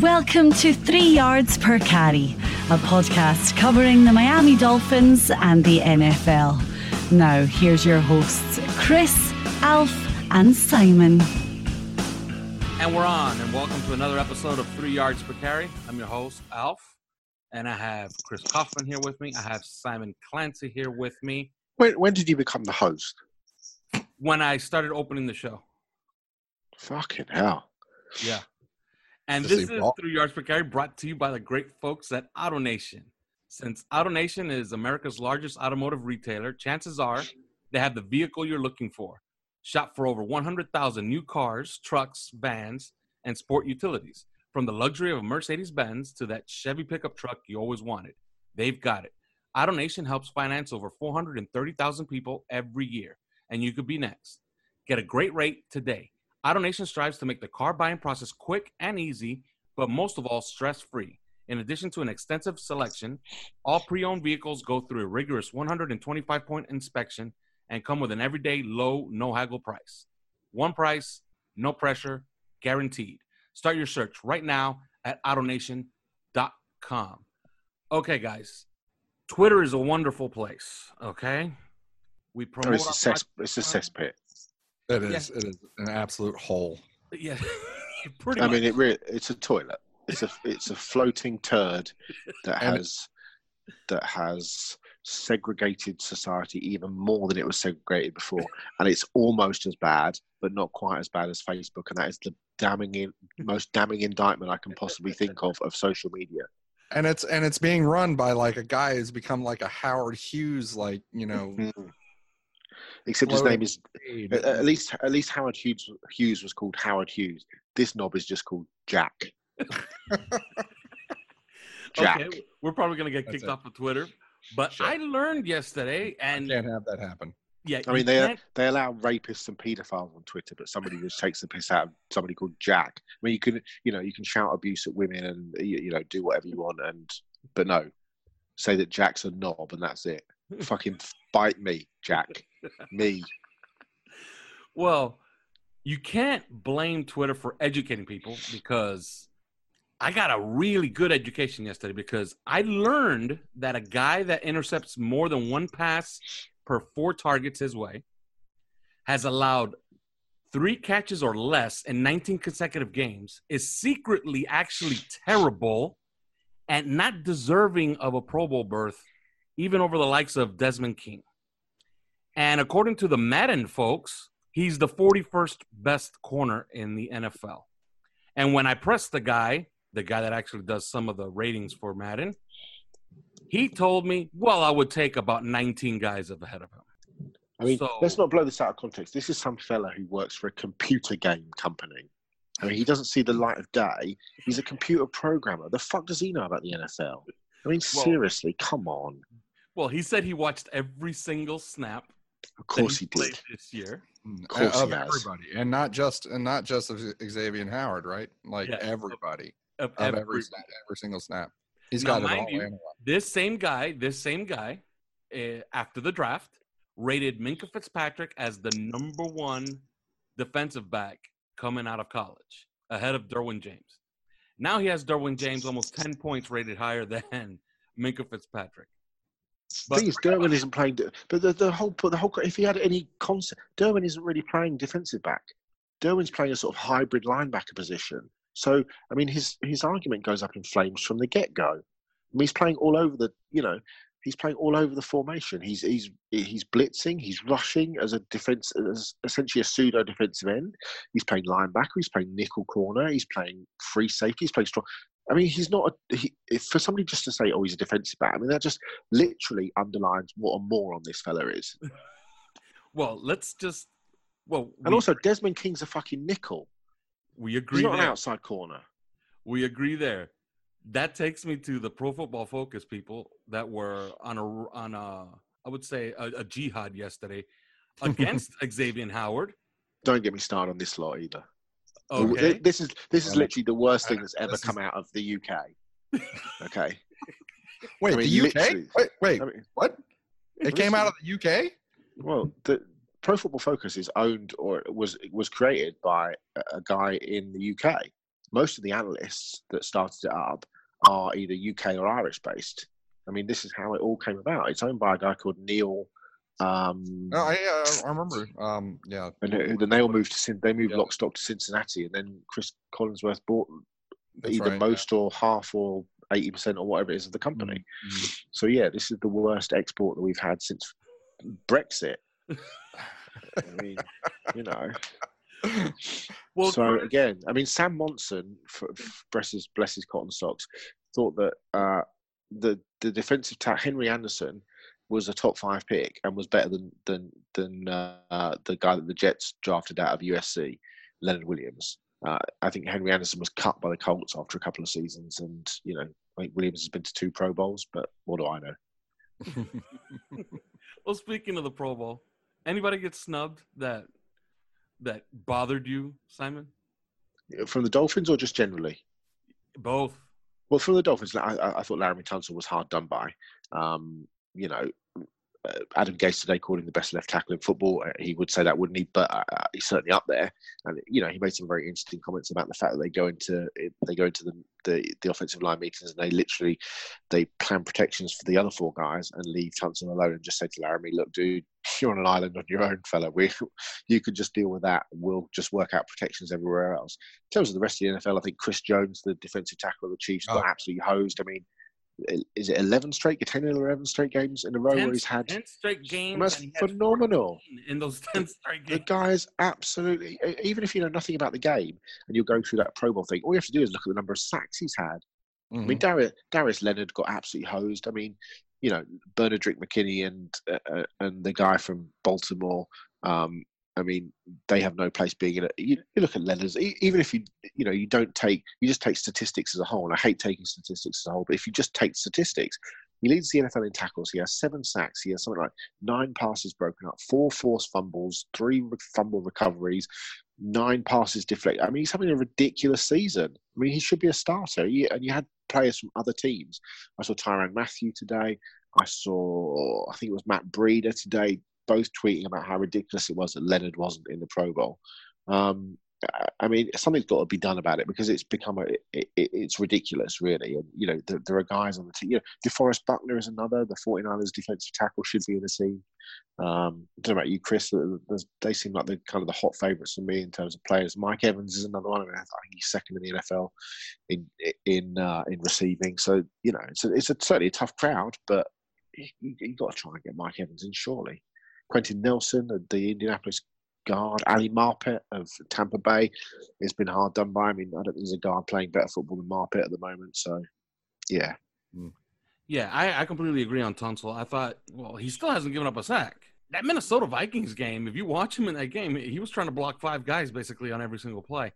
Welcome to Three Yards Per Carry, a podcast covering the Miami Dolphins and the NFL. Now, here's your hosts, Chris, Alf, and Simon. And we're on, and welcome to another episode of Three Yards Per Carry. I'm your host, Alf, and I have Chris Kaufman here with me. I have Simon Clancy here with me. When, when did you become the host? When I started opening the show. Fucking hell. Yeah. And this is raw. Three Yards Per Carry brought to you by the great folks at AutoNation. Since AutoNation is America's largest automotive retailer, chances are they have the vehicle you're looking for. Shop for over 100,000 new cars, trucks, vans, and sport utilities. From the luxury of a Mercedes Benz to that Chevy pickup truck you always wanted, they've got it. AutoNation helps finance over 430,000 people every year, and you could be next. Get a great rate today. AutoNation strives to make the car buying process quick and easy, but most of all, stress free. In addition to an extensive selection, all pre owned vehicles go through a rigorous 125 point inspection and come with an everyday low, no haggle price. One price, no pressure, guaranteed. Start your search right now at AutoNation.com. Okay, guys, Twitter is a wonderful place, okay? We Oh, it's, a it's a cesspit. It is. It is an absolute hole. Yeah, pretty I much. mean, it re- it's a toilet. It's a it's a floating turd that has that has segregated society even more than it was segregated before, and it's almost as bad, but not quite as bad as Facebook. And that is the damning, in, most damning indictment I can possibly think of of social media. And it's and it's being run by like a guy who's become like a Howard Hughes, like you know. Mm-hmm. Except his name is aide. at, at least at least Howard Hughes Hughes was called Howard Hughes. This knob is just called Jack. Jack. Okay, we're probably gonna get That's kicked it. off of Twitter, but Sure. I learned yesterday, and Can't have that happen. yeah, I you mean, they can't- they allow rapists and paedophiles on Twitter, but somebody just takes the piss out of somebody called Jack. I mean, you can you know you can shout abuse at women and you, you know do whatever you want, and but no, say that Jack's a knob and that's it. Fucking bite me, Jack. Me. Well, you can't blame Twitter for educating people because I got a really good education yesterday because I learned that a guy that intercepts more than one pass per four targets his way has allowed three catches or less in 19 consecutive games is secretly actually terrible and not deserving of a Pro Bowl berth, even over the likes of Desmond King. And according to the Madden folks, he's the 41st best corner in the NFL. And when I pressed the guy, the guy that actually does some of the ratings for Madden, he told me, well, I would take about 19 guys ahead of him. I mean, So- let's not blow this out of context. This is some fella who works for a computer game company. I mean, he doesn't see the light of day. He's a computer programmer. The fuck does he know about the NFL? I mean, Well- seriously, come on. Well, he said he watched every single snap Of course he that he did. played this year. Of course he of has. everybody, and not just and not just of Xavien and Howard, right? Like Yeah. everybody Of of every every- snap, every single snap. He's Now, got it all you, this same guy, this same guy, uh, after the draft, rated Minkah Fitzpatrick as the number one defensive back coming out of college, ahead of Derwin James. Now he has Derwin James almost 10 points rated higher than Minkah Fitzpatrick. The thing is, Derwin isn't playing, but the, the whole, but the whole, if he had any concept, Derwin isn't really playing defensive back. Derwin's playing a sort of hybrid linebacker position. So, I mean, his his argument goes up in flames from the get go. I mean, he's playing all over the, you know, he's playing all over the formation. He's he's he's blitzing. He's rushing as a defense, as essentially a pseudo defensive end. He's playing linebacker. He's playing nickel corner. He's playing free safety. He's playing strong. I mean, he's not a, he, for somebody just to say, "Oh, he's a defensive back." I mean, that just literally underlines what a moron this fella is. Well, let's just. Well, and we, also, Desmond King's a fucking nickel. we agree He's not an outside corner. We agree there. That takes me to the Pro Football Focus people that were on a on a I would say a, a jihad yesterday against Xavien Howard. Don't get me started on this lot either. Okay, This is this is literally the worst thing that's ever this come out of the UK. Okay. Wait, I mean, the UK? literally. Wait, wait, I mean, what? It came out of the UK? Well, the Pro Football Focus is owned or was was created by a- a guy in the UK. Most of the analysts that started it up are either UK or Irish based. I mean, this is how it all came about. It's owned by a guy called Neil. Um, I, uh, I remember. Um, yeah. and then they all moved to they moved Yeah. lock stock to Cincinnati, and then Chris Collinsworth bought That's either right, most or half or eighty percent or whatever it is of the company. So yeah, this is the worst export that we've had since Brexit. I mean, you know. well, so again, I mean, Sam Monson, for, for bless his bless his cotton socks, thought that uh, the the defensive tack Henry Anderson was a top five pick and was better than than than uh, the guy that the Jets drafted out of USC, Leonard Williams. Uh, I think Henry Anderson was cut by the Colts after a couple of seasons, and you know, I think Williams has been to two Pro Bowls, but what do I know? well, speaking of the Pro Bowl, anybody get snubbed that that bothered you, Simon? From the Dolphins or just generally? Both. Well, from the Dolphins, I, I, thought Laremy Tunsil was hard done by. Um, you know, uh, Adam Gase today called him the best left tackle in football. Uh, he would say that, wouldn't he? But uh, uh, he's certainly up there. And you know, he made some very interesting comments about the fact that they go into they go into the the, the offensive line meetings and they literally they plan protections for the other four guys and leave Tunsil alone and just say to Laremy, "Look, dude, you're on an island on your own, fella. We you could just deal with that. We'll just work out protections everywhere else." In terms of the rest of the NFL, I think Chris Jones, the defensive tackle of the Chiefs, got Oh. absolutely hosed. I mean, is it 11 straight, 10 or 11 straight games in a row where he's had. 10 straight games. That's and phenomenal. In those 10 straight games. The games. guy's absolutely, even if you know nothing about the game and you're going through that Pro Bowl thing, all you have to do is look at the number of sacks he's had. I Mhm. mean, Darius, Darius Leonard got absolutely hosed. I mean, you know, Benardrick McKinney and uh, uh, and the guy from Baltimore. Um, I mean, they have no place being in it. You, you look at Leonard's, even if you you know you don't take you just take statistics as a whole. And I hate taking statistics as a whole, but if you just take statistics, he leads the NFL in tackles. He has seven sacks. He has something like nine passes broken up, four forced fumbles, three fumble recoveries, nine passes deflected. I mean, he's having a ridiculous season. I mean, he should be a starter. He, and you had players from other teams. I saw Tyrann Mathieu today. I saw, I think it was Matt Breeder today, both tweeting about how ridiculous it was that Leonard wasn't in the Pro Bowl. Um, I- mean, something's got to be done about it because it's become a, it, it, it's ridiculous, really. And you know, there, there are guys on the team. You know, DeForest Buckner is another. The 49ers defensive tackle should be in the team. Um, I don't know about you, Chris. They seem like they're kind of the hot favourites for me in terms of players. Mike Evans is another one. I, mean, I think he's second in the NFL in in uh, in receiving. So you know, it's a, it's a, certainly a tough crowd, but you, you got to try and get Mike Evans in, surely. Quenton Nelson, uh, the Indianapolis guard, Ali Marpet of Tampa Bay, has been hard done by. I mean, I don't think there's a guard playing better football than Marpet at the moment. So, yeah, Yeah, I, I completely agree on Tunsil. I thought, well, he still hasn't given up a sack. That Minnesota Vikings game, if you watch him in that game, he was trying to block five guys basically on every single play.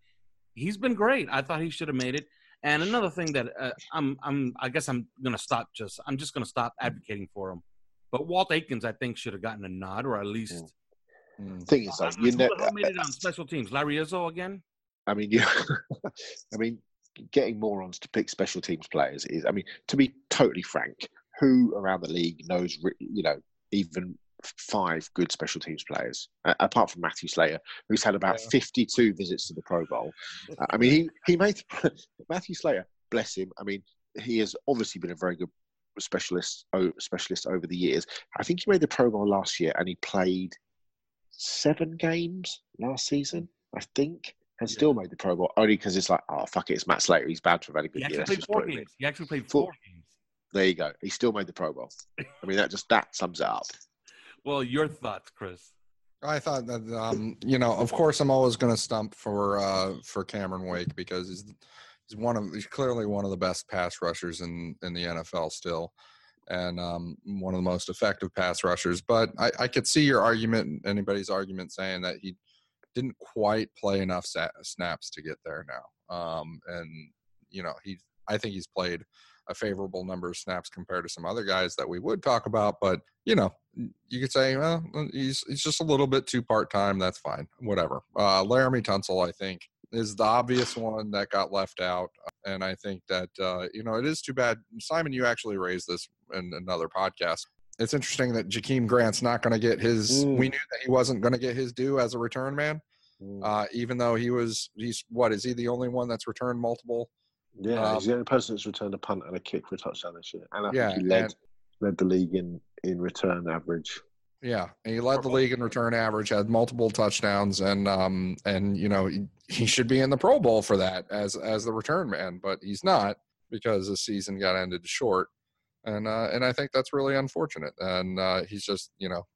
He's been great. I thought he should have made it. And another thing that uh, I'm, I'm, I guess I'm gonna stop. Just, I'm just gonna stop advocating for him. But Walt Aikens, I think, should have gotten a nod, or at least. Mm. thing is, though, Uh, you who- know, who made it on special teams? Larry Izzo again? I mean, you, I mean, getting morons to pick special teams players is, I mean, to be totally frank, who around the league knows, you know, even five good special teams players, uh, apart from Matthew Slater, who's had about Yeah. 52 visits to the Pro Bowl. Uh, I mean, he, he made Matthew Slater, bless him. I mean, he has obviously been a very good specialist, oh, specialist over the years. I think he made the Pro Bowl last year and he played seven games last season. I think, and still made the Pro Bowl only because it's like, oh fuck it, it's Matt Slater. He's bad for a very good He year. actually Let's played four put him in. games. He actually played Four. four games. There you go. He still made the Pro Bowl. I mean, that just that sums it up. Well, your thoughts, Chris? I thought that um, you know, of course, I'm always going to stump for uh, for Cameron Wake because he's he's one of he's clearly one of the best pass rushers in in the NFL still, and um, one of the most effective pass rushers. But I, I could see your argument, anybody's argument, saying that he didn't quite play enough snaps to get there now. Um, and you know, he I think he's played a favorable number of snaps compared to some other guys that we would talk about. But you know, you could say, well, he's he's just a little bit too part time. That's fine, whatever. Uh, Laremy Tunsil, I think, is the obvious one that got left out, and I think that uh, you know it is too bad. Simon, you actually raised this in another podcast. It's interesting that Jakeem Grant's not going to get his. Mm. We knew that he wasn't going to get his due as a return man, uh, even though he was. He's what is he the only one that's returned multiple? Yeah, Um, he's the only person that's returned a punt and a kick for a touchdown this year, and I Yeah, think he led and- led the league in in return average. Yeah, and he led the league in return average, had multiple touchdowns, and um and you know he, he should be in the Pro Bowl for that as as the return man, but he's not because the season got ended short, and uh, and I think that's really unfortunate. And uh, he's just you know,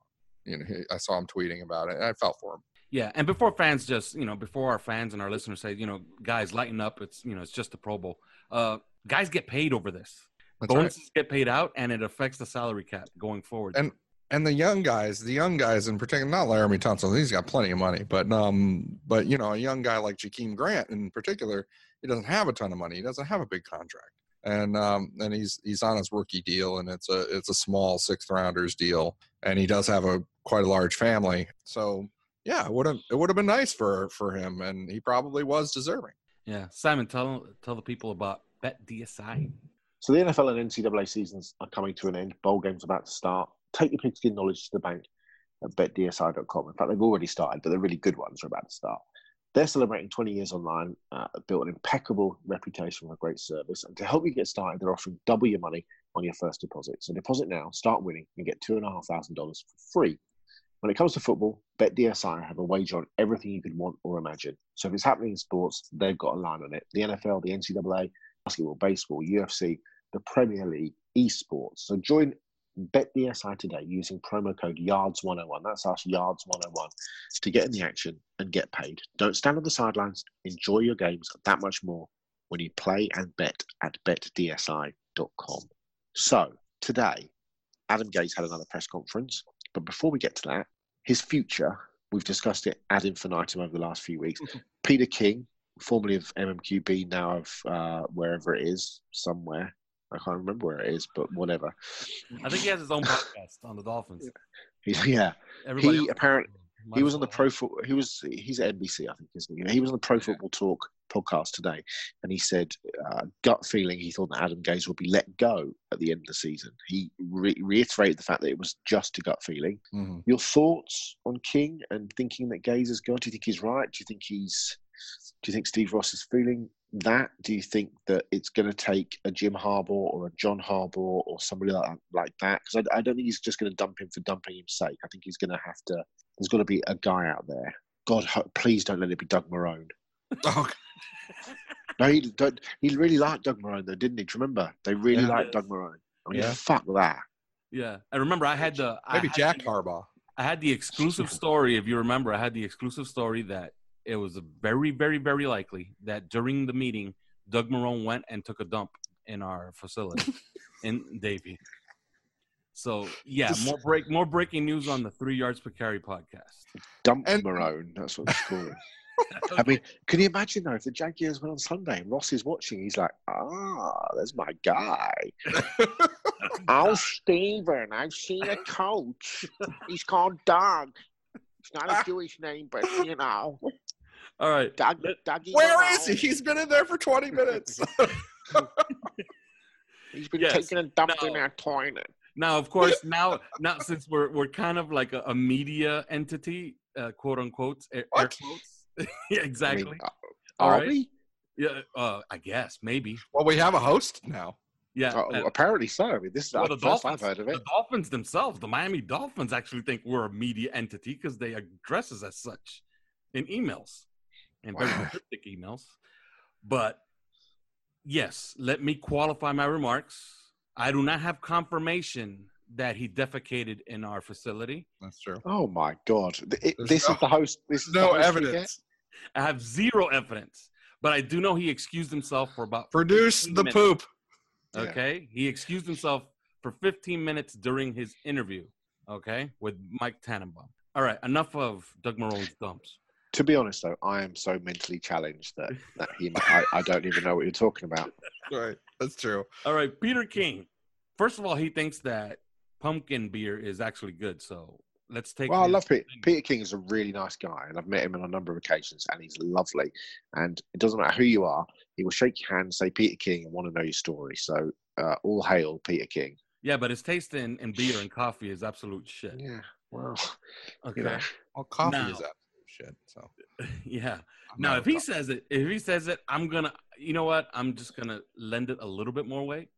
you know, he, I saw him tweeting about it, and I felt for him. Yeah, and before fans just you know before our fans and our listeners say you know guys lighten up, it's you know it's just the Pro Bowl. Uh, guys get paid over this. That's right. Bonuses get paid out, and it affects the salary cap going forward. And and the young guys, the young guys in particular, not Laremy Tunsil, he's got plenty of money, but um, but you know, a young guy like Jakeem Grant in particular, he doesn't have a ton of money. He doesn't have a big contract, and um, and he's he's on his rookie deal, and it's a it's a small sixth rounders deal, and he does have a quite a large family, so yeah, it would have it would have been nice for for him, and he probably was deserving. yeah, Simon, tell tell the people about Bet DSI. So the NFL and NCAA seasons are coming to an end. Bowl games about to start. Take your pigskin knowledge to the bank at betdsi.com. In fact, they've already started, but the really good ones are about to start. They're celebrating 20 years online, uh, built an impeccable reputation for great service. And to help you get started, they're offering double your money on your first deposit. So deposit now, start winning, and get $2,500 for free. When it comes to football, BetDSI have a wager on everything you could want or imagine. So if it's happening in sports, they've got a line on it. The NFL, the NCAA, basketball, baseball, UFC, the Premier League, esports. So join BetDSI today using promo code YARDS101. That's us, YARDS101, to get in the action and get paid. Don't stand on the sidelines. Enjoy your games that much more when you play and bet at betdsi.com. So today, Adam Gase had another press conference. But before we get to that, his future, we've discussed it ad infinitum over the last few weeks. Peter King, formerly of MMQB, now of uh, wherever it is, somewhere. I can't remember where it is, but whatever. I think he has his own podcast on the Dolphins. He's, yeah, Everybody he apparently he was on the pro. have- Fo- he was he's at NBC, I think, isn't he? He was on the Pro Football Talk podcast today, and he said, uh, gut feeling, he thought that Adam Gase would be let go at the end of the season. He re- reiterated the fact that it was just a gut feeling. Mm-hmm. Your thoughts on King and thinking that Gase is gone? Do you think he's right? Do you think he's? Do you think Steve Ross is feeling that? Do you think that it's going to take a Jim Harbaugh or a John Harbaugh or somebody like like that? Because I, I don't think he's just going to dump him for dumping his sake. I think he's going to have to. There's got to be a guy out there. God, please don't let it be Doug Marone. Oh, No, he he really liked Doug Marone though, didn't he? Do you remember? They really Yeah. liked Doug Marone. I mean, Yeah. fuck that. Yeah, and remember, I had the I maybe had Jack the- Harbaugh. I had the exclusive story. If you remember, I had the exclusive story that it was very, very, very likely that during the meeting, Doug Marone went and took a dump in our facility in Davie. So yeah, more break, more breaking news on the Three Yards Per Carry podcast. Dump And- Marone. That's what it's called. I mean, can you imagine though if the Jaguars went on Sunday and Ross is watching? He's like, ah, there's my guy. oh, Stephen, I've seen a coach. He's called Doug. It's not a Jewish name, but you know, All right, Doug. Dougie Where Marone. is he? He's been in there for 20 minutes. He's been Yes. taking a dump in No. our toilet. now of course now now since we're we're kind of like a, a media entity, uh, quote unquote, air, air What? quotes. yeah, exactly. I mean, uh, All are right. we? yeah, uh, I guess maybe. well, we have a host now. Yeah, Oh, uh, apparently so. I mean, this is Well, the the first Dolphins, I've heard of it. the Dolphins themselves, the Miami Dolphins, actually think we're a media entity because they address us as such in emails. and very cryptic emails. But yes, let me qualify my remarks. I do not have confirmation that he defecated in our facility. That's true. Oh my God! It- this no- is the host. This is no host evidence. I have zero evidence, but I do know he excused himself for about Produce the minutes. poop. Yeah. Okay, he excused himself for 15 minutes during his interview. Okay, with Mike Tannenbaum. All right, enough of Doug Marone's dumps. To be honest, though, I am so mentally challenged that that he. I, I don't even know what you're talking about. Right. That's true. All right, Peter King. First of all, he thinks that pumpkin beer is actually good. So let's take. Well, I love Peter. opinion. Peter King is a really nice guy, and I've met him on a number of occasions, and he's lovely. And it doesn't matter who you are; he will shake your hand, say Peter King, and want to know your story. So, uh, all hail Peter King. Yeah, but his taste in, in beer and coffee is absolute shit. Yeah. Well, Okay. you know, Well, coffee Now- is absolute shit. So yeah. I'm Now, if he coffee- says it, if he says it, I'm gonna. You know what? I'm just gonna lend it a little bit more weight.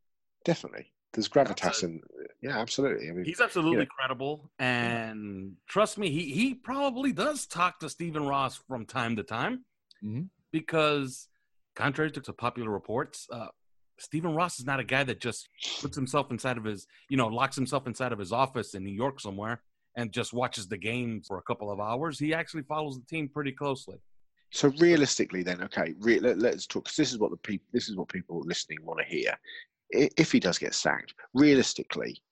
definitely. There's gravitas a- in. Yeah, absolutely. I mean, He's absolutely Yeah. credible, and trust me, he he probably does talk to Stephen Ross from time to time, Mhm. because contrary to popular reports, uh, Stephen Ross is not a guy that just puts himself inside of his, you know, locks himself inside of his office in New York somewhere and just watches the game for a couple of hours. He actually follows the team pretty closely. So realistically, then, okay, re- let, us talk. Because this is what the people, this is what people listening want to hear. If he does get sacked, realistically,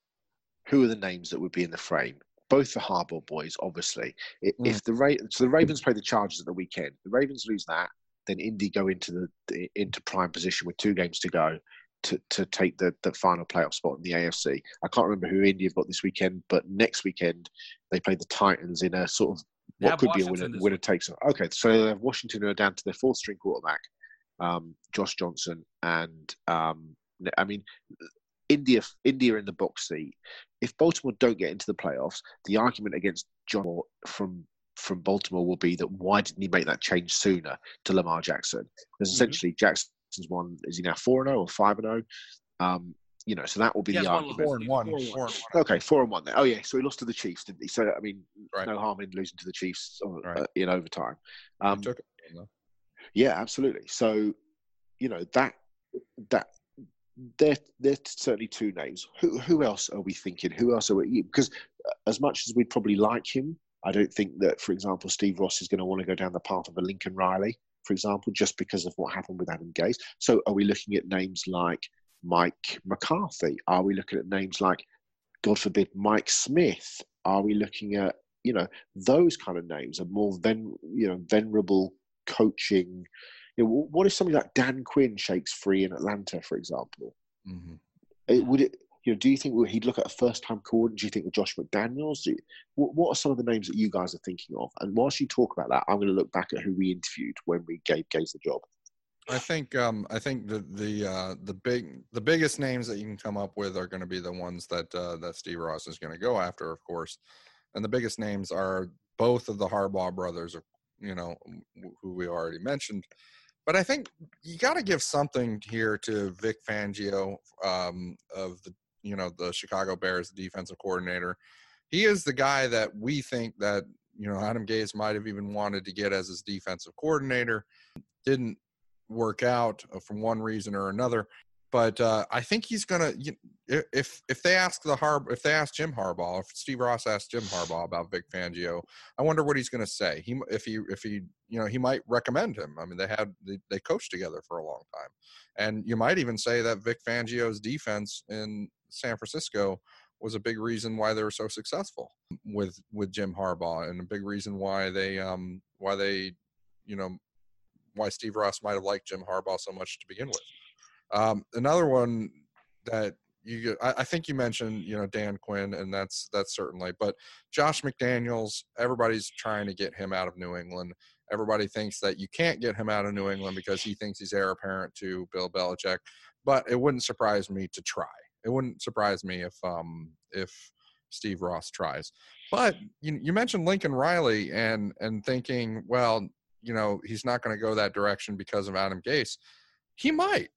who are the names that would be in the frame? Both the Harbaugh boys, obviously. I- Mm. If the Ra- so the Ravens play the Chargers at the weekend, the Ravens lose that, then Indy go into the, into prime position with two games to go to, to take the, the final playoff spot in the AFC. I can't remember who Indy have got this weekend, but next weekend they play the Titans in a sort of what could be a winner, winner takes. Them. Okay, so they have Washington who are down to their fourth string quarterback, um, Josh Johnson, and um, I mean, India, India in the box seat. If Baltimore don't get into the playoffs, the argument against John Moore from from Baltimore will be that why didn't he make that change sooner to Lamar Jackson? Because Mhm. essentially Jackson's one is he now four and zero or five and zero? Um, you know, so that will be He the one argument. four and one. four and Four one. and one. Okay, four and one. There. Oh yeah, so he lost to the Chiefs, didn't he? So I mean, Right. no harm in losing to the Chiefs uh, Right. uh, in overtime. Um, took it, though. yeah, absolutely. So, you know that that they're they're certainly two names. Who who else are we thinking? Who else are we? Because uh, as much as we'd probably like him, I don't think that, for example, Steve Ross is going to want to go down the path of a Lincoln Riley, for example, just because of what happened with Adam Gase. So, are we looking at names like Mike McCarthy? Are we looking at names like, God forbid, Mike Smith? Are we looking at you know those kind of names are more ven you know venerable coaching. You know, what if somebody like Dan Quinn shakes free in Atlanta, for example? Mhm. It, would it? You know, do you think he'd look at a first-time coordinator? Do you think of Josh McDaniels? Do you, what, what are some of the names that you guys are thinking of? And whilst you talk about that, I'm going to look back at who we interviewed when we gave Gase the job. I think um, I think the the uh, the big the biggest names that you can come up with are going to be the ones that uh, that Steve Ross is going to go after, of course, and the biggest names are both of the Harbaugh brothers, you know, who we already mentioned. But I think you got to give something here to Vic Fangio um, of the you know the Chicago Bears, the defensive coordinator. He is the guy that we think that you know Adam Gase might have even wanted to get as his defensive coordinator. Didn't work out uh, for one reason or another. But uh, I think he's gonna. You, if if they ask the Harb, if they ask Jim Harbaugh, if Steve Ross asked Jim Harbaugh about Vic Fangio, I wonder what he's gonna say. He if he if he you know he might recommend him. I mean they had they, they coached together for a long time, and you might even say that Vic Fangio's defense in San Francisco was a big reason why they were so successful with with Jim Harbaugh, and a big reason why they um why they you know why Steve Ross might have liked Jim Harbaugh so much to begin with. Um, another one that you, I, I think you mentioned, you know, Dan Quinn, and that's that's certainly. But Josh McDaniels, everybody's trying to get him out of New England. Everybody thinks that you can't get him out of New England because he thinks he's heir apparent to Bill Belichick. But it wouldn't surprise me to try. It wouldn't surprise me if um if Steve Ross tries. But you, you mentioned Lincoln Riley and and thinking, well, you know, he's not going to go that direction because of Adam Gase. He might.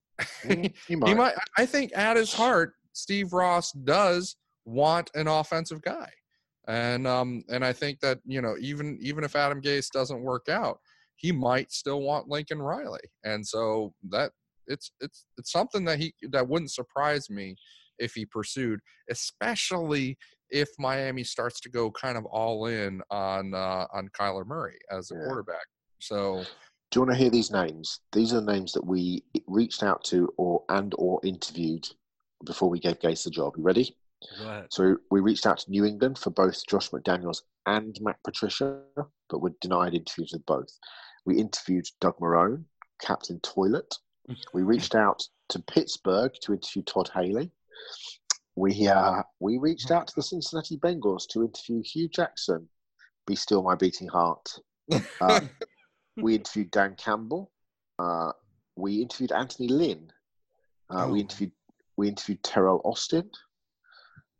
Mm, he might. he might. I think at his heart, Steve Ross does want an offensive guy, and um, and I think that you know, even even if Adam Gase doesn't work out, he might still want Lincoln Riley, and so that it's it's it's something that he that wouldn't surprise me if he pursued, especially if Miami starts to go kind of all in on uh, on Kyler Murray as a Yeah. quarterback. So Do you want to hear these names? These are the names that we reached out to or and or interviewed before we gave Gase the job. You ready? Go ahead. So we reached out to New England for both Josh McDaniels and Matt Patricia, but were denied interviews with both. We interviewed Doug Marone, Captain Toilet. We reached out to Pittsburgh to interview Todd Haley. We uh, we reached out to the Cincinnati Bengals to interview Hue Jackson. Be still my beating heart. Uh, we interviewed Dan Campbell. Uh, we interviewed Anthony Lynn. Uh, We Oh. interviewed we interviewed Teryl Austin.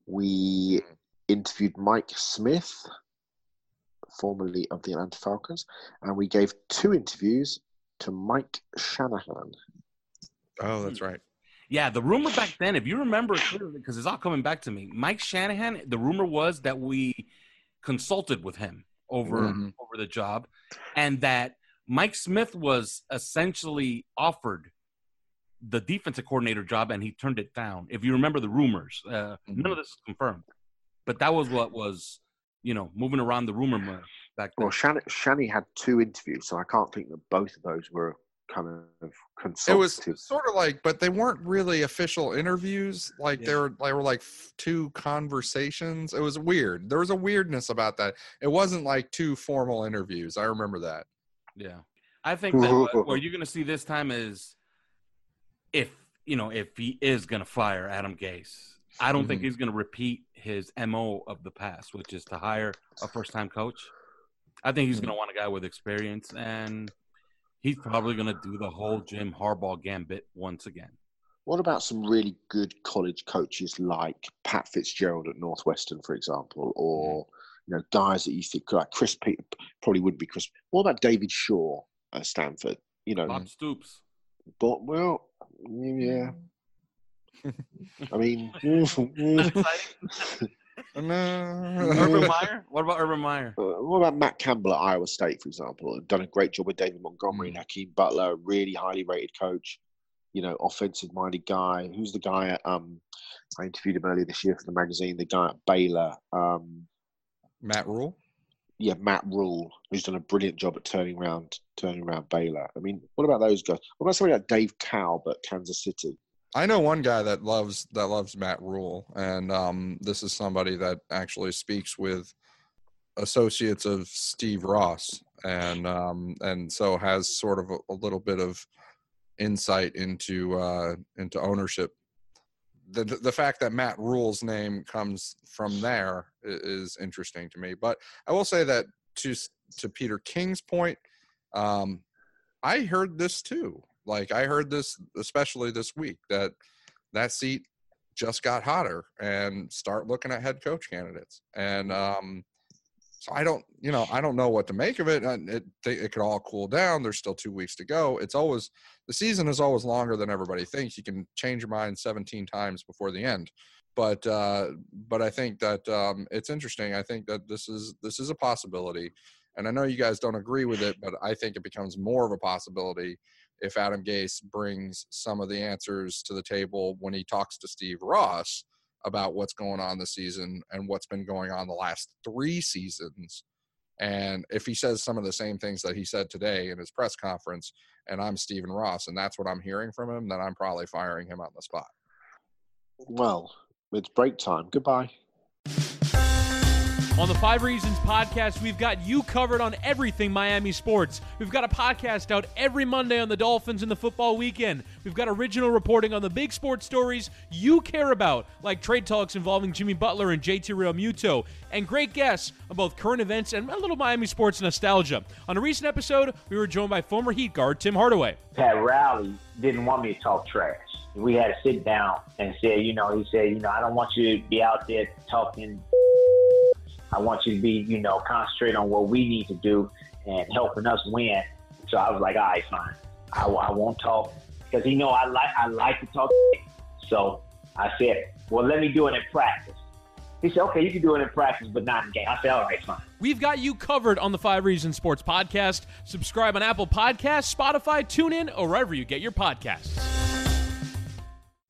We interviewed Mike Smith, formerly of the Atlanta Falcons, and we gave two interviews to Mike Shanahan. oh, that's right. Yeah, the rumor back then, if you remember clearly, because it's all coming back to me, Mike Shanahan. The rumor was that we consulted with him over Mhm. over the job, and that Mike Smith was essentially offered the defensive coordinator job, and he turned it down. If you remember the rumors, uh, none of this is confirmed, but that was what was, you know, moving around the rumor mill back then. Well, Shan- Shanny had two interviews, so I can't think that both of those were kind of It was sort of like, but they weren't really official interviews. Like they were, they were like two conversations. It was weird. There was a weirdness about that. It wasn't like two formal interviews. I remember that. Yeah, I think that what, what you're going to see this time is if you know if he is going to fire Adam Gase. I don't think Mhm. he's going to repeat his mo of the past, which is to hire a first-time coach. I think he's going to want a guy with experience, and he's probably going to do the whole Jim Harbaugh gambit once again. What about some really good college coaches like Pat Fitzgerald at Northwestern, for example, or you know guys that you think like Chris Peter probably wouldn't be Chris. What about David Shaw at Stanford? You know, Bob Stoops. but well, yeah. I mean, Not exciting. Urban Meyer. What about Urban Meyer? Uh, what about Matt Campbell at Iowa State, for example? Done a great job with David Montgomery and Hakeem Butler, really highly rated coach. You know, offensive minded guy. Who's the guy at? Um, I interviewed him earlier this year for the magazine. The guy at Baylor. Um, Matt Rhule. yeah, Matt Rhule, who's done a brilliant job at turning around, turning around Baylor. I mean, what about those guys? What about somebody like Dave Toub at Kansas City? I know one guy that loves that loves Matt Rhule, and um, this is somebody that actually speaks with associates of Steve Ross, and um, and so has sort of a, a little bit of insight into uh, into ownership. The, the fact that Matt Rhule's name comes from there is interesting to me. But I will say that to to Peter King's point, um, I heard this too. Like I heard this, especially this week, that that seat just got hotter and start looking at head coach candidates. And um, so I don't, you know, I don't know what to make of it. It they- it could all cool down. There's still two weeks to go. It's always the season is always longer than everybody thinks. You can change your mind 17 times before the end. But uh, but I think that um, it's interesting. I think that this is this is a possibility. And I know you guys don't agree with it, but I think it becomes more of a possibility if Adam Gase brings some of the answers to the table when he talks to Steve Ross about what's going on this season and what's been going on the last three seasons. And if he says some of the same things that he said today in his press conference, and I'm Stephen Ross, and that's what I'm hearing from him, then I'm probably firing him on the spot. Well, it's break time. Goodbye. On the Five Reasons podcast, we've got you covered on everything Miami sports. We've got a podcast out every Monday on the Dolphins and the football weekend. We've got original reporting on the big sports stories you care about, like trade talks involving Jimmy Butler and JT Realmuto, and great guests on both current events and a little Miami sports nostalgia. On a recent episode, we were joined by former Heat guard Tim Hardaway. Pat Riley didn't want me to talk trash. We had to sit down and say, you know, he said, you know, I don't want you to be out there talking. I want you to be, you know, concentrate on what we need to do and helping us win. So I was like, all right, fine. I, I won't talk because he know I like I like to talk. So I said, well, let me do it in practice. He said, okay, you can do it in practice, but not in game. I said, all right, fine. We've got you covered on the Five Reasons Sports Podcast. Subscribe on Apple Podcasts, Spotify, TuneIn, or wherever you get your podcasts.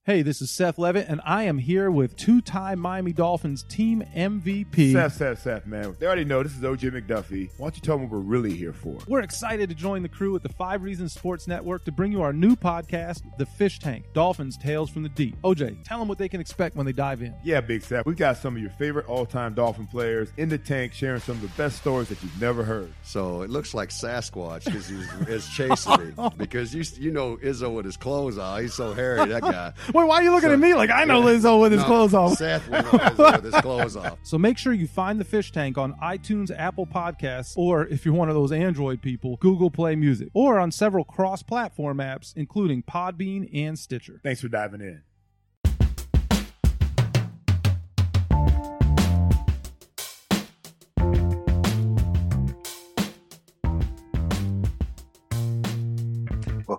Hey, this is Seth Levitt, and I am here with two time Miami Dolphins team MVP. Seth, Seth, Seth, man. They already know this is OJ McDuffie. Why don't you tell them what we're really here for? We're excited to join the crew at the Five Reasons Sports Network to bring you our new podcast, The Fish Tank Dolphins Tales from the Deep. OJ, tell them what they can expect when they dive in. Yeah, Big Seth. We've got some of your favorite all time Dolphin players in the tank sharing some of the best stories that you've never heard. So it looks like Sasquatch because he's, he's chasing me. Because you, you know Izzo with his clothes on. He's so hairy, that guy. Wait, why are you looking So- at me like I know Lizzo with his No, clothes off? Seth will know Izzo with his clothes off. So make sure you find the fish tank on iTunes, Apple Podcasts, or if you're one of those Android people, Google Play Music, or on several cross platform apps, including Podbean and Stitcher. Thanks for diving in.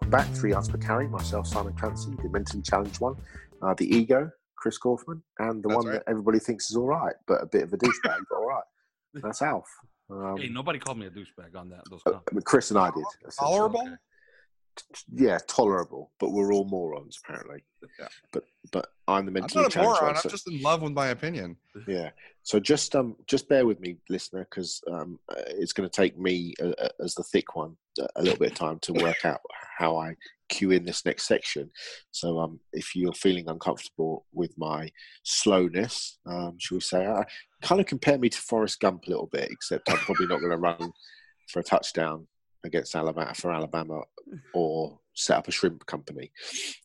Welcome back. Three yards per carry. Myself, Simon Clancy, the mentally challenged one. Uh, the ego, Chris Kaufman, and the That's one right. that everybody thinks is all right, but a bit of a douchebag, but all right. That's Alf. Um, Hey, nobody called me a douchebag on that. Those uh, comments. but Chris and I did. essentially. Tolerable? Yeah, tolerable, but we're all morons apparently. Yeah. But but I'm the I'm mentally not a challenged moron. one. so- I'm just in love with my opinion. Yeah. So just um just bear with me, listener, because um uh, it's going to take me uh, uh, as the thick one uh, a little bit of time to work out how I cue in this next section. So um if you're feeling uncomfortable with my slowness, um shall we say, I kind of compare me to Forrest Gump a little bit, except I'm probably not going to run for a touchdown against Alabama for Alabama or set up a shrimp company.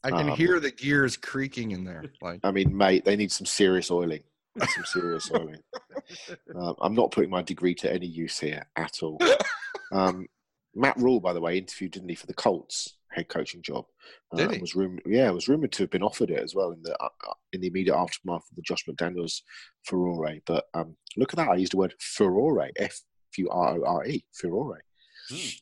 I can Um, hear the gears creaking in there. Like I mean, mate, they need some serious oiling. Some serious oiling. Um, I'm not putting my degree to any use here at all. Um, Matt Rhule, by the way, interviewed didn't he for the Colts head coaching job? Uh, Did he? Was rumored, yeah, was rumored to have been offered it as well in the uh, uh, in the immediate aftermath of the Josh McDaniels furore. But um, look at that! I used the word furore, F U R O R E, furore.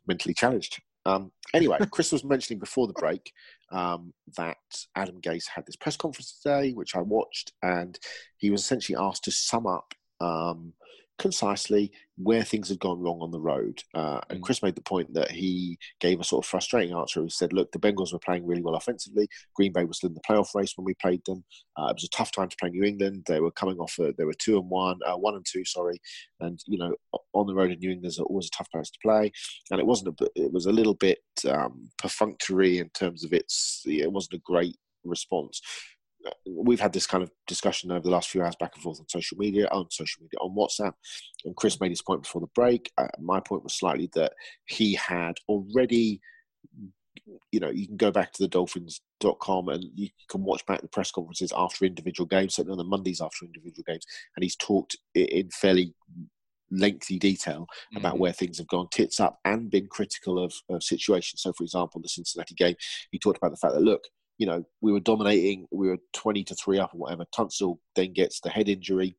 Mentally challenged. Um, anyway, Chris was mentioning before the break um, that Adam Gase had this press conference today, which I watched, and he was essentially asked to sum up um, concisely where things had gone wrong on the road. Uh, and Chris made the point that he gave a sort of frustrating answer. He said, "Look, the Bengals were playing really well offensively. Green Bay was still in the playoff race when we played them. Uh, it was a tough time to play New England. They were coming off. A, they were two and one, uh, one and two, sorry. And you know, on the road in New England is always a tough place to play. And it wasn't. A, it was a little bit um, perfunctory in terms of its. It wasn't a great response." We've had this kind of discussion over the last few hours back and forth on social media, on social media, on WhatsApp. And Chris made his point before the break. Uh, my point was slightly that he had already, you know, you can go back to the dolphins.com and you can watch back the press conferences after individual games, certainly on the Mondays after individual games. And he's talked in fairly lengthy detail about Mhm. where things have gone tits up and been critical of, of situations. So, for example, the Cincinnati game, he talked about the fact that, look, you know, we were dominating, we were 20 to 3 up or whatever. Tunsil then gets the head injury.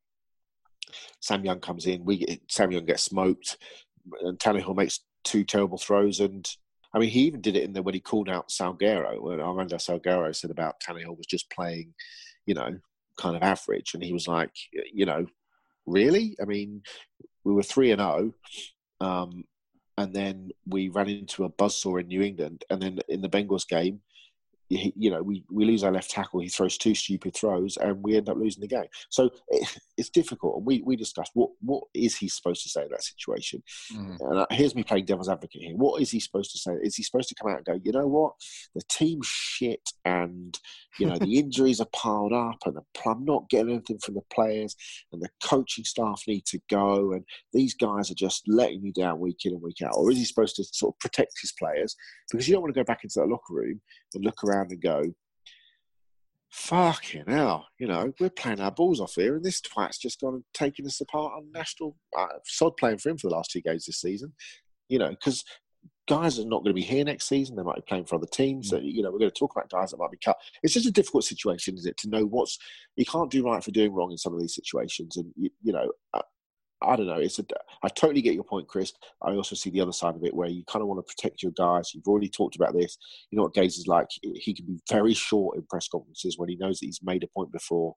Sam Young comes in, we get, Sam Young gets smoked, and Tannehill makes two terrible throws. And I mean, he even did it in there when he called out Salguero, when Armando Salguero said about Tannehill was just playing, you know, kind of average. And he was like, you know, really? I mean, we were 3 and 0. Um, and then we ran into a buzzsaw in New England. And then in the Bengals game, you know, we, we lose our left tackle. He throws two stupid throws, and we end up losing the game. So it, it's difficult. And we, we discussed what what is he supposed to say in that situation. Mhm. And uh, here's me playing devil's advocate here. What is he supposed to say? Is he supposed to come out and go, you know what, the team's shit, and you know the injuries are piled up, and the, I'm not getting anything from the players, and the coaching staff need to go, and these guys are just letting me down week in and week out? Or is he supposed to sort of protect his players because you don't want to go back into that locker room and look around and go, fucking hell, you know, we're playing our balls off here, and this twat's just gone and taken us apart on national uh, sod playing for him for the last two games this season, you know, because guys are not going to be here next season. They might be playing for other teams. So, you know, we're going to talk about guys that might be cut. It's just a difficult situation, is it, to know what's you can't do right for doing wrong in some of these situations, and you, you know. Uh, I don't know. It's a. I totally get your point, Chris. I also see the other side of it, where you kind of want to protect your guys. You've already talked about this. You know what Gase is like. He can be very short in press conferences when he knows that he's made a point before,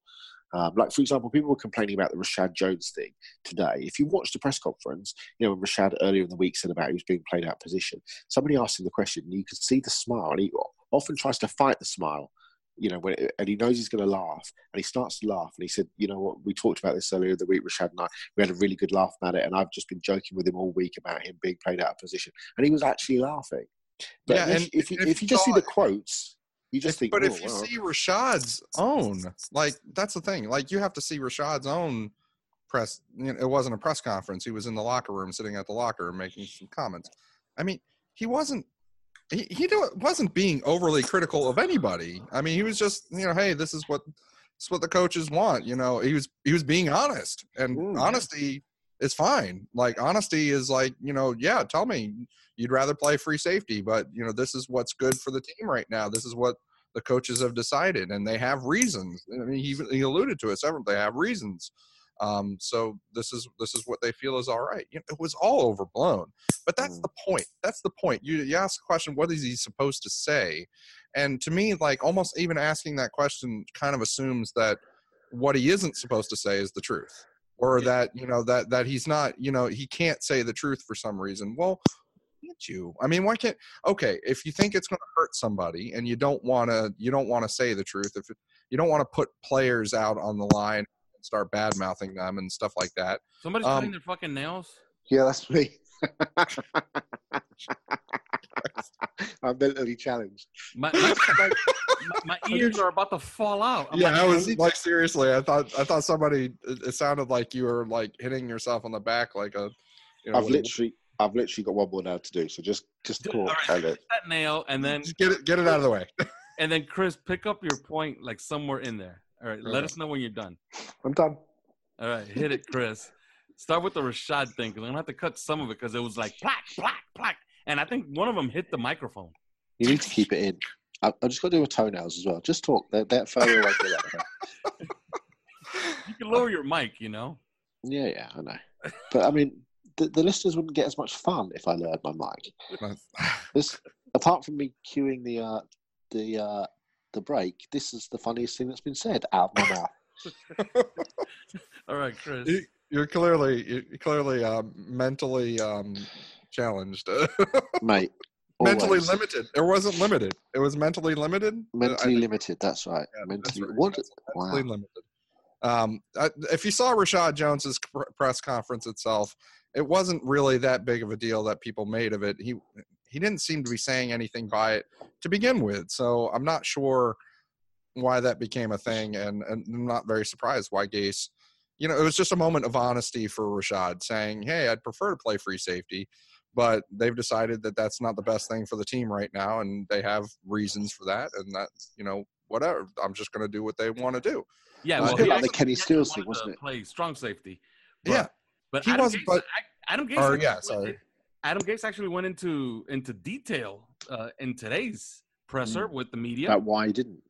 Um, like, for example, people were complaining about the Reshad Jones thing today. If you watched the press conference, you know, when Reshad earlier in the week said about he was being played out of position, somebody asked him the question, and you could see the smile, and he often tries to fight the smile, you know, when, and he knows he's going to laugh, and he starts to laugh, and he said, you know what, we talked about this earlier in the week, Reshad and I, we had a really good laugh about it, and I've just been joking with him all week about him being played out of position, and he was actually laughing. But Yeah, if, and if, you, if you just see the quotes, you just think, but if you well, see Reshad Jones, like that's the thing. Like you have to see Reshad Jones press. You know, it wasn't a press conference. He was in the locker room, sitting at the locker room, making some comments. I mean, he wasn't. He, he wasn't being overly critical of anybody. I mean, he was just, you know, hey, this is what this is what the coaches want. You know, he was he was being honest, and Mm. honesty is fine. Like honesty is like, you know, yeah, tell me you'd rather play free safety, but you know, this is what's good for the team right now. This is what the coaches have decided, and they have reasons. I mean, he, he alluded to it several. They have reasons. Um, so this is this is what they feel is all right. You know, it was all overblown, but that's the point. That's the point. You you ask the question, what is he supposed to say? And to me, like almost even asking that question kind of assumes that what he isn't supposed to say is the truth, or that you know that that he's not. You know, he can't say the truth for some reason. Well, can't you? I mean, why can't? Okay, if you think it's going to hurt somebody and you don't want to, you don't want to say the truth. If it, you don't want to put players out on the line and start bad mouthing them and stuff like that. Somebody's Um, cutting their fucking nails. Yeah, that's me. I'm mentally challenged. My, my, my, my ears are about to fall out. I'm yeah, like, I was like seriously. I thought I thought somebody. It, it sounded like you were like hitting yourself on the back like a. You know, I've with literally, I've literally got one more now to do. So just, just Dude, talk. all right, and hit it- that nail, and then Just get it get it out of the way. and then Chris, pick up your point like somewhere in there. All right, let Okay. us know when you're done. I'm done. All right, hit it, Chris. Start with the Reshad thing because I'm gonna have to cut some of it because it was like plaque, plaque, plaque, and I think one of them hit the microphone. You need to keep it in. I, I just got to do my toenails as well. Just talk. They're, they're further away from that. You can lower your mic, you know. Yeah, yeah, I know. But I mean, the, the listeners wouldn't get as much fun if I lowered my mic. This, apart from me cueing the uh, the uh, the break, this is the funniest thing that's been said out of my mouth. All right, Chris. You- You're clearly you're clearly um, mentally um, challenged. Mate, mentally always. limited. It wasn't limited. It was mentally limited. Mentally think- limited. That's right. Yeah, mentally. that's right. What? That's Wow. limited. Um, I, if you saw Reshad Jones's pr- press conference itself, it wasn't really that big of a deal that people made of it. He he didn't seem to be saying anything by it to begin with, so I'm not sure why that became a thing, and, and I'm not very surprised why Gase. You know, it was just a moment of honesty for Reshad, saying, "Hey, I'd prefer to play free safety." But they've decided that that's not the best thing for the team right now, and they have reasons for that. And that, you know, whatever. I'm just going to do what they want to do. Yeah, was well, a bit he like the Kenny Stills thing, wasn't it? Play strong safety. But, Yeah. but He Adam wasn't, Gase, but- Adam Gase. Or, actually yeah, went- sorry. Adam Gase actually went into into detail uh, in today's presser with the media. About why he didn't.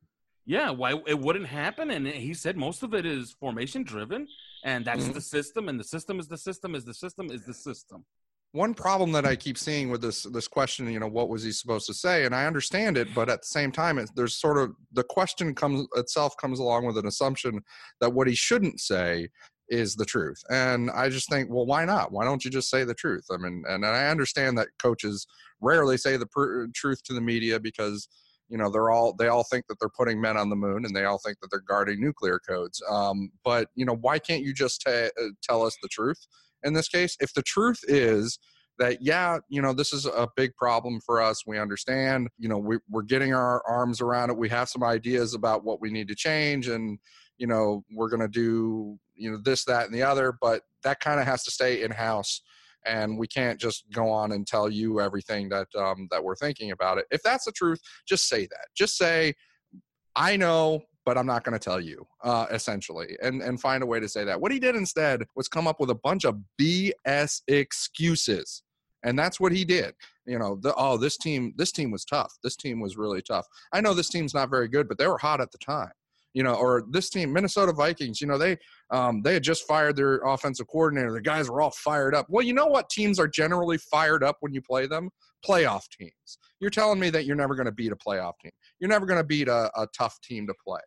Yeah, why it wouldn't happen, and he said most of it is formation driven, and that's Mhm. the system, and the system is the system is the system is the system. one problem that I keep seeing with this this question, you know, what was he supposed to say? And I understand it, but at the same time, it, there's sort of the question comes itself comes along with an assumption that what he shouldn't say is the truth. And I just think, well, why not? Why don't you just say the truth? I mean, and I understand that coaches rarely say the pr- truth to the media because you know they're all they all think that they're putting men on the moon and they all think that they're guarding nuclear codes. Um, but you know why can't you just ta- uh, tell us the truth in this case? If the truth is that yeah you know this is a big problem for us we understand you know we, we're getting our arms around it we have some ideas about what we need to change and you know we're going to do you know this that and the other but that kind of has to stay in house and we can't just go on and tell you everything that um, that we're thinking about it. If that's the truth just say that. Just say i know but i'm not going to tell you uh, essentially and and find a way to say that. What he did instead was come up with a bunch of bs excuses and that's what he did. You know the, oh this team this team was tough. This team was really tough. I know this team's not very good but they were hot at the time you know or this team minnesota vikings you know they um, they had just fired their offensive coordinator the guys were all fired up well you know what teams are generally fired up when you play them playoff teams you're telling me that you're never going to beat a playoff team you're never going to beat a, a tough team to play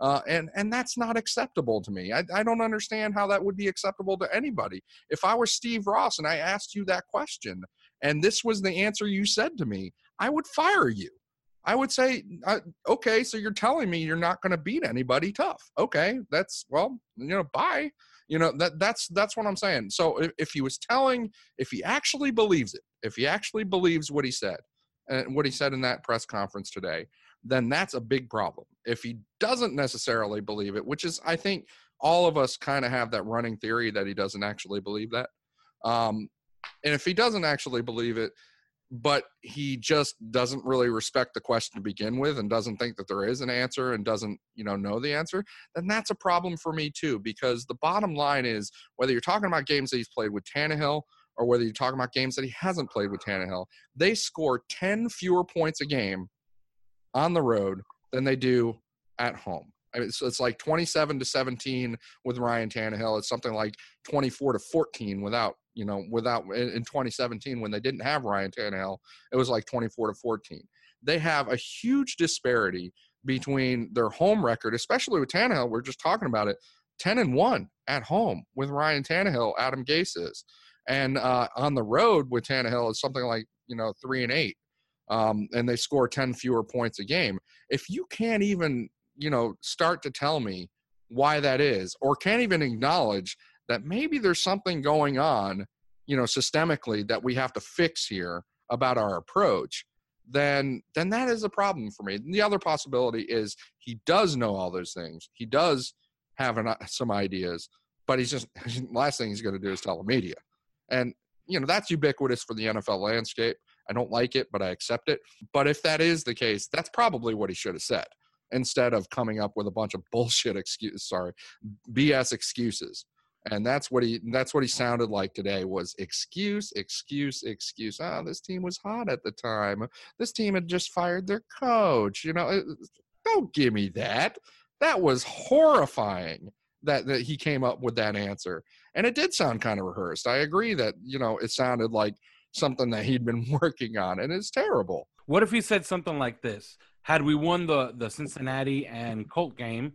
uh, and and that's not acceptable to me. I, I don't understand how that would be acceptable to anybody. If I were Steve Ross and I asked you that question, and this was the answer you said to me, I would fire you. I would say, uh, okay, so you're telling me you're not going to beat anybody tough. Okay, that's well, you know, bye. You know that that's that's what I'm saying. So if, if he was telling, if he actually believes it, if he actually believes what he said, and what he said in that press conference today, then that's a big problem. If he doesn't necessarily believe it, which is, I think, all of us kind of have that running theory that he doesn't actually believe that. Um, and if he doesn't actually believe it, but he just doesn't really respect the question to begin with and doesn't think that there is an answer and doesn't you know know the answer then that's a problem for me too because the bottom line is whether you're talking about games that he's played with Tannehill or whether you're talking about games that he hasn't played with Tannehill they score 10 fewer points a game on the road than they do at home I mean, so it's like 27 to 17 with Ryan Tannehill. It's something like 24 to 14 without you know, without in 2017 when they didn't have Ryan Tannehill, it was like 24 to 14. They have a huge disparity between their home record, especially with Tannehill. We're just talking about it, 10 and one at home with Ryan Tannehill. Adam Gase is, and uh, on the road with Tannehill is something like you know three and eight, um, and they score 10 fewer points a game. If you can't even you know start to tell me why that is, or can't even acknowledge that maybe there's something going on, you know, systemically that we have to fix here about our approach, then then that is a problem for me. And the other possibility is he does know all those things. He does have an, some ideas, but he's just last thing he's going to do is tell the media, and you know that's ubiquitous for the NFL landscape. I don't like it, but I accept it. But if that is the case, that's probably what he should have said instead of coming up with a bunch of bullshit excuses. Sorry, BS excuses. And that's what he that's what he sounded like today was excuse excuse excuse. Oh this team was hot at the time. This team had just fired their coach you know don't give me that. That was horrifying that, that he came up with that answer. And it did sound kind of rehearsed. I agree that you know it sounded like something that he'd been working on and it's terrible. What if he said something like this had we won the the cincinnati and colt game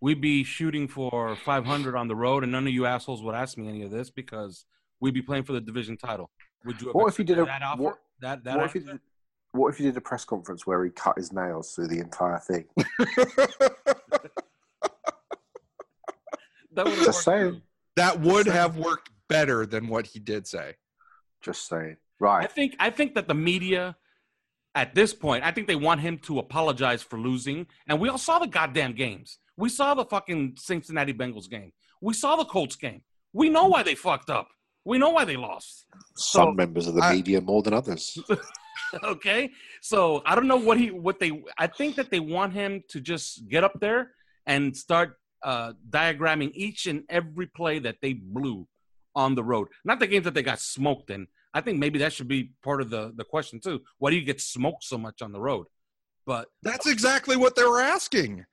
we'd be shooting for 500 on the road, and none of you assholes would ask me any of this because we'd be playing for the division title. Would you? What if he did a that offer? What, that, that what if he did, what if he did a press conference where he cut his nails through the entire thing? that would Just saying. That would have worked better than what he did say. Just saying. Right. I think I think that the media at this point, I think they want him to apologize for losing. And we all saw the goddamn games. We saw the fucking Cincinnati Bengals game. We saw the Colts game. We know why they fucked up. We know why they lost. Some So- members of the I- media more than others. okay, so I don't know what he what they. I think that they want him to just get up there and start uh, diagramming each and every play that they blew on the road. Not the games that they got smoked in. I think maybe that should be part of the the question too. Why do you get smoked so much on the road? But That's exactly what they were asking.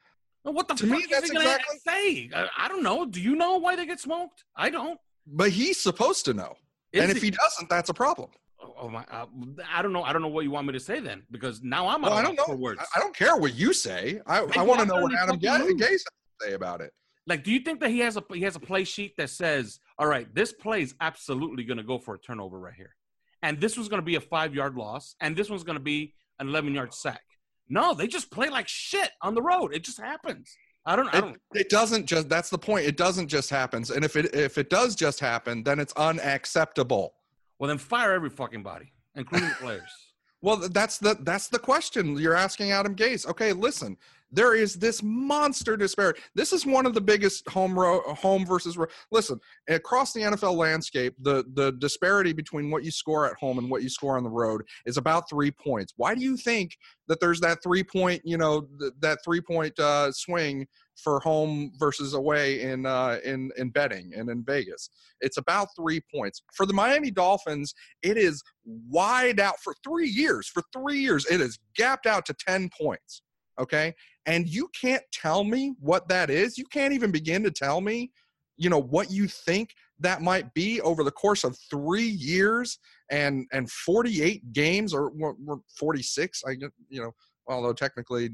what the To fuck me, is that's he gonna exactly- say? I, I don't know. Do you know why they get smoked? I don't. But he's supposed to know. Is and if he doesn't, that's a problem. Oh, oh my! Uh, I don't know. I don't know what you want me to say then, because now I'm Well, I don't know. words. I, I don't care what you say. I, I want to know what Adam Gase has to say about it. Like, do you think that he has a he has a play sheet that says, "All right, this play is absolutely going to go for a turnover right here, and this was going to be a five yard loss, and this one's going to be an eleven yard sack." No, they just play like shit on the road. It just happens. I don't. I It, don't. it doesn't just. That's the point. It doesn't just happen. And if it if it does just happen, then it's unacceptable. Well, then fire every fucking body, including the players. Well, that's the that's the question you're asking Adam Gase. Okay, listen, there is this monster disparity. This is one of the biggest home ro- home versus ro- listen across the NFL landscape. The the disparity between what you score at home and what you score on the road is about three points. Why do you think that there's that three point you know th- that three point uh, swing for home versus away in uh, in in betting and in Vegas? It's about three points for the Miami Dolphins it is wide out for three years. For three years, it is gapped out to 10 points. Okay. And you can't tell me what that is. You can't even begin to tell me, you know, what you think that might be over the course of three years and and 48 games or, or 46. I you know, although technically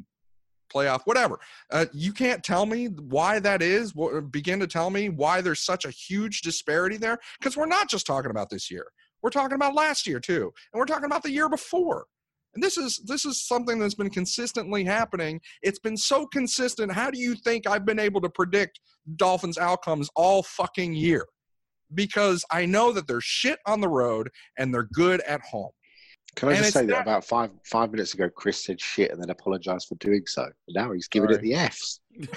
playoff, whatever. Uh, you can't tell me why that is. Begin to tell me why there's such a huge disparity there. Because we're not just talking about this year. We're talking about last year too, and we're talking about the year before. And this is this is something that's been consistently happening. It's been so consistent. How do you think I've been able to predict Dolphins outcomes all fucking year? Because I know that they're shit on the road and they're good at home. Can I And just say that not- about five five minutes ago, Chris said shit and then apologised for doing so. Now he's giving it the Fs.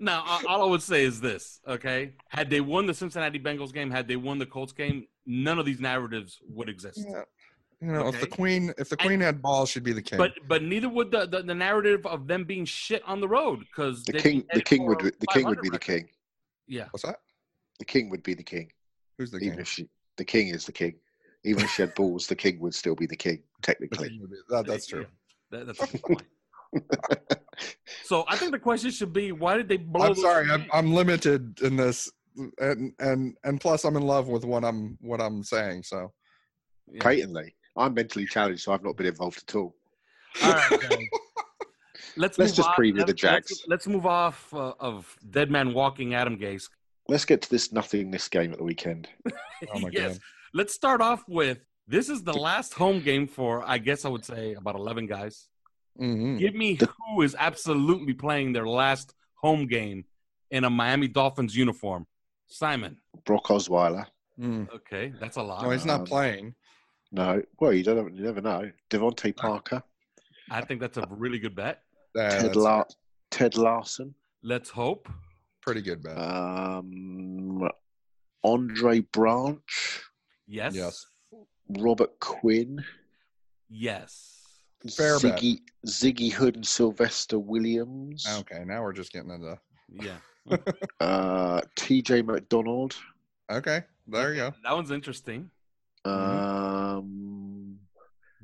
Now, all I would say is this, okay? Had they won the Cincinnati Bengals game, had they won the Colts game, none of these narratives would exist. Yeah. You know, if the queen if the queen had balls, she'd be the king. But but neither would the, the, the narrative of them being shit on the road because The king, the king would, the king would be the king. Yeah. What's that? The king would be the king. Who's the Even king? if she, the king is the king. Even if she had balls, the king would still be the king, technically. king would be- that- that's true. That, that's a point. so I think the question should be why did they blow? I'm sorry, I'm. I'm limited in this, and and and plus I'm in love with what I'm what I'm saying. So Yeah. Patently, I'm mentally challenged, so I've not been involved at all. All right, guys. Let's Let's move just on- preview the let's- Jags. Let's, let's move off uh, of dead man walking Adam Gase. Let's get to this nothingness game at the weekend. oh my yes. god, Let's start off with this is the last home game for I guess I would say about eleven guys. Mhm. Give me who is absolutely playing their last home game in a Miami Dolphins uniform. Simon. Brock Osweiler. Mm. Okay, that's a lot. no, he's not Um, playing. No, well, you don't. You never know. DeVante Parker, I think that's a really good bet. Yeah, Ted, that's La- Ted Larsen, Let's hope. pretty good bet. um, Andre Branch, Yes. Yes. Robert Quinn, Yes. Fair bet. Ziggy, Ziggy Hood, and Sylvester Williams, okay, now we're just getting into. Yeah. uh, T.J. McDonald, Okay, there you go. That one's interesting. Um,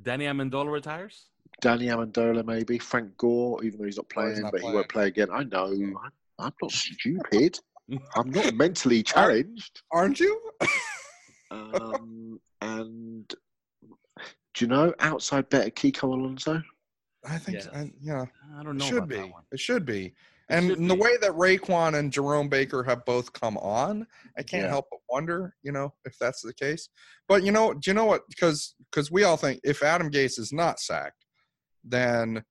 Danny Amendola retires. Danny Amendola, maybe Frank Gore, even though he's not Oh, he's playing, not but he won't play again. I know. I'm, I'm not stupid. I'm not mentally challenged. Aren't you? Um, and do you know outside better Kiko Alonso? I think, Yes. I, yeah, I don't know. it know. should about be. that one. It should be. And in the way that Raekwon and Jerome Baker have both come on, I can't Yeah. help but wonder, you know, if that's the case. But you know, do you know what? Because because we all think if Adam Gase is not sacked, then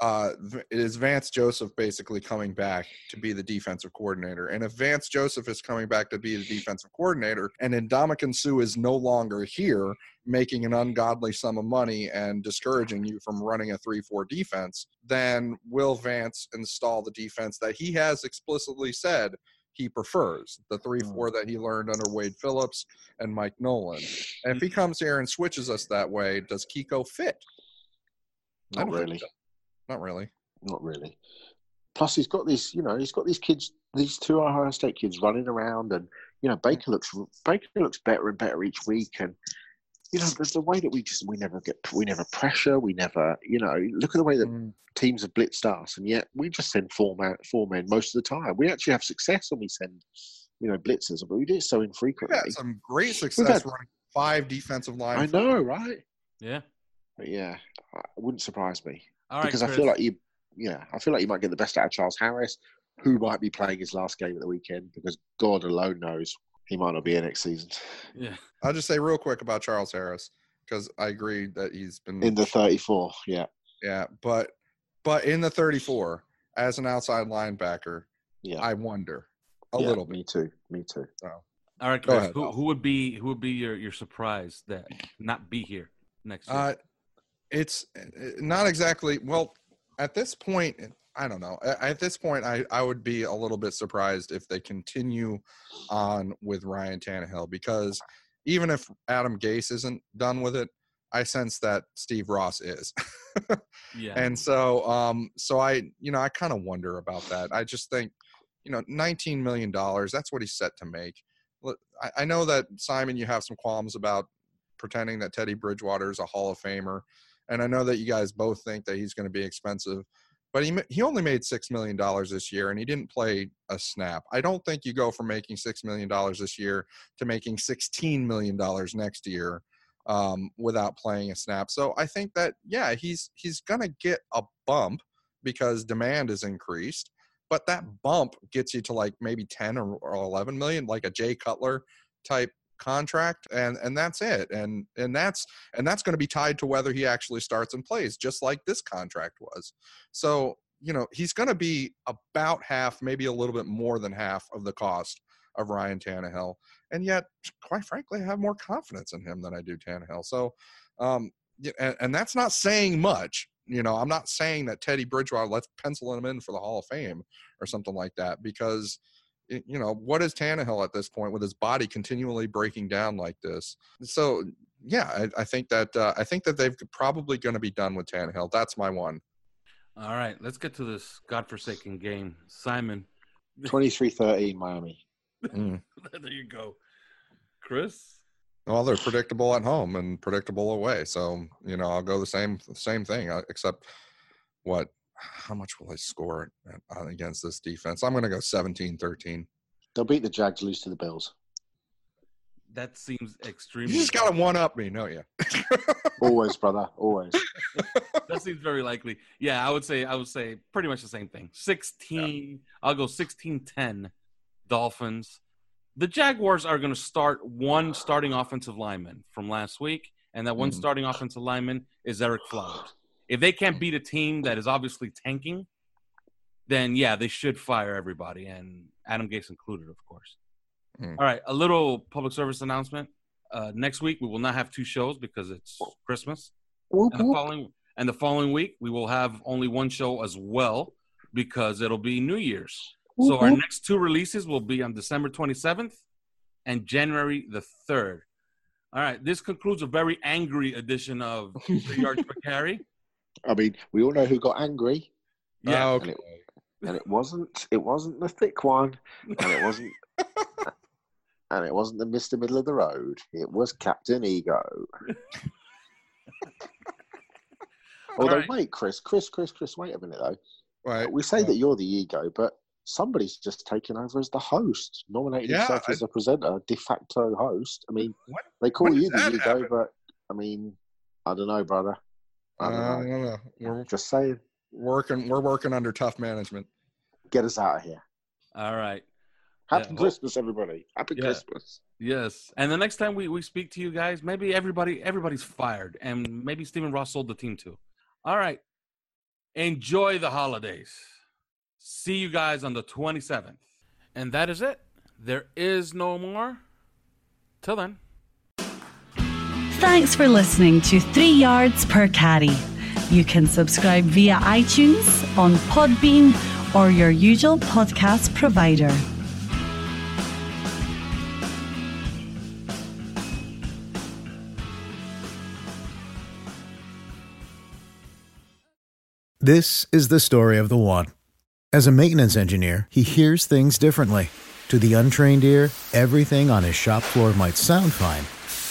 uh, V- is Vance Joseph basically coming back to be the defensive coordinator? And if Vance Joseph is coming back to be the defensive coordinator, and Ndamukong Suh is no longer here, making an ungodly sum of money and discouraging you from running a 3-4 defense, then will Vance install the defense that he has explicitly said he prefers, the 3-4 that he learned under Wade Phillips and Mike Nolan. And if he comes here and switches us that way, does Kiko fit? I Not really. so. Not really. Not really. Plus, he's got these. You know, he's got these kids, these two Ohio State kids running around, and you know, Baker looks Baker looks better and better each week, and you know, the, the way that we just we never get we never pressure, we never, you know, look at the way that Mm. teams have blitzed us, and yet we just send four man four men most of the time. We actually have success when we send, you know, blitzers, but we do it so We've infrequently. had some great We've success had- running five defensive line. I know, right? Yeah. But yeah, it wouldn't surprise me All right. because I feel like you, yeah, I feel like you might get the best out of Charles Harris, who might be playing his last game at the weekend because God alone knows he might not be here next season. Yeah. I'll just say real quick about Charles Harris because I agree that he's been In the 34, yeah, yeah, but but in the 34 as an outside linebacker, yeah, I wonder a Yeah, little bit. Me too, me too. All right, Go Chris. ahead, Who, who would be who would be your, your surprise that not be here next year? Uh, it's uh, not exactly well at this point. I don't know. At this point, I, I would be a little bit surprised if they continue on with Ryan Tannehill because even if Adam Gase isn't done with it, I sense that Steve Ross is. yeah. and so um so i you know i kind of wonder about that i just think you know 19 million dollars that's what he's set to make I know that simon you have some qualms about pretending that teddy bridgewater is a hall of famer and i know that you guys both think that he's going to be expensive but he he only made six million dollars this year and he didn't play a snap i don't think you go from making six million dollars this year to making 16 million dollars next year um, without playing a snap. So I think that yeah, he's he's gonna get a bump because demand is increased. But that bump gets you to like maybe 10 or, or 11 million, like a Jay Cutler type contract and and that's it and and that's and that's going to be tied to whether he actually starts and plays just like this contract was. So you know he's going to be about half maybe a little bit more than half of the cost of Ryan Tannehill and yet quite frankly I have more confidence in him than I do Tannehill. So um and, and that's not saying much you know I'm not saying that Teddy Bridgewater let's pencil him in for the Hall of Fame or something like that because you know, what is Tannehill at this point with his body continually breaking down like this? So, yeah, I, I think that uh, I think that they've probably going to be done with Tannehill. That's my one. All right, let's get to this godforsaken game, Simon. 23-13 Miami. Mm. there you go, Chris. Well, they're predictable at home and predictable away, so you know I'll go the same same thing, uh, except what how much will they score against this defense? I'm going to go 17-13. They'll beat the Jags, lose to the Bills. That seems extremely. You just got to one up me, don't you? always, brother, always. that seems very likely. Yeah, I would say I would say pretty much the same thing. 16. Yeah. I'll go 16-10 Dolphins. The Jaguars are going to start one starting offensive lineman from last week, and that one mm. starting offensive lineman is Ereck Flowers. If they can't beat a team that is obviously tanking, then yeah, they should fire everybody, and Adam Gase included, of course. Mm. All right, a little public service announcement. Uh, next week we will not have two shows because it's Christmas, and the following and the following week we will have only one show as well because it'll be New Year's. So our next two releases will be on December 27th and January the 3rd. All right, this concludes a very angry edition of Three Yards Per Carry. I mean, we all know who got angry. Yeah, oh, okay. and, it, and it wasn't it wasn't the thick one, and it wasn't and it wasn't the Mister Middle of the Road. It was Captain Ego. Although, right. wait, Chris, Chris, Chris, Chris, wait a minute though. Right. We say that you're the ego, but somebody's just taken over as the host, nominated yeah, himself I... as the presenter, de facto host. I mean, what? they call you the ego, happen? but I mean, I don't know, brother. I don't, uh, know. I don't know. We're just saying. Working, we're working under tough management. Get us out of here. All right. Happy yeah. Christmas, everybody. Happy yeah. Christmas. Yes. And the next time we, we speak to you guys, maybe everybody everybody's fired. And maybe Stephen Ross sold the team too. All right. Enjoy the holidays. See you guys on the 27th. And that is it. There is no more. Till then. Thanks for listening to Three Yards Per Carry. You can subscribe via iTunes, on Podbean, or your usual podcast provider. This is the story of the one. As a maintenance engineer, he hears things differently. To the untrained ear, everything on his shop floor might sound fine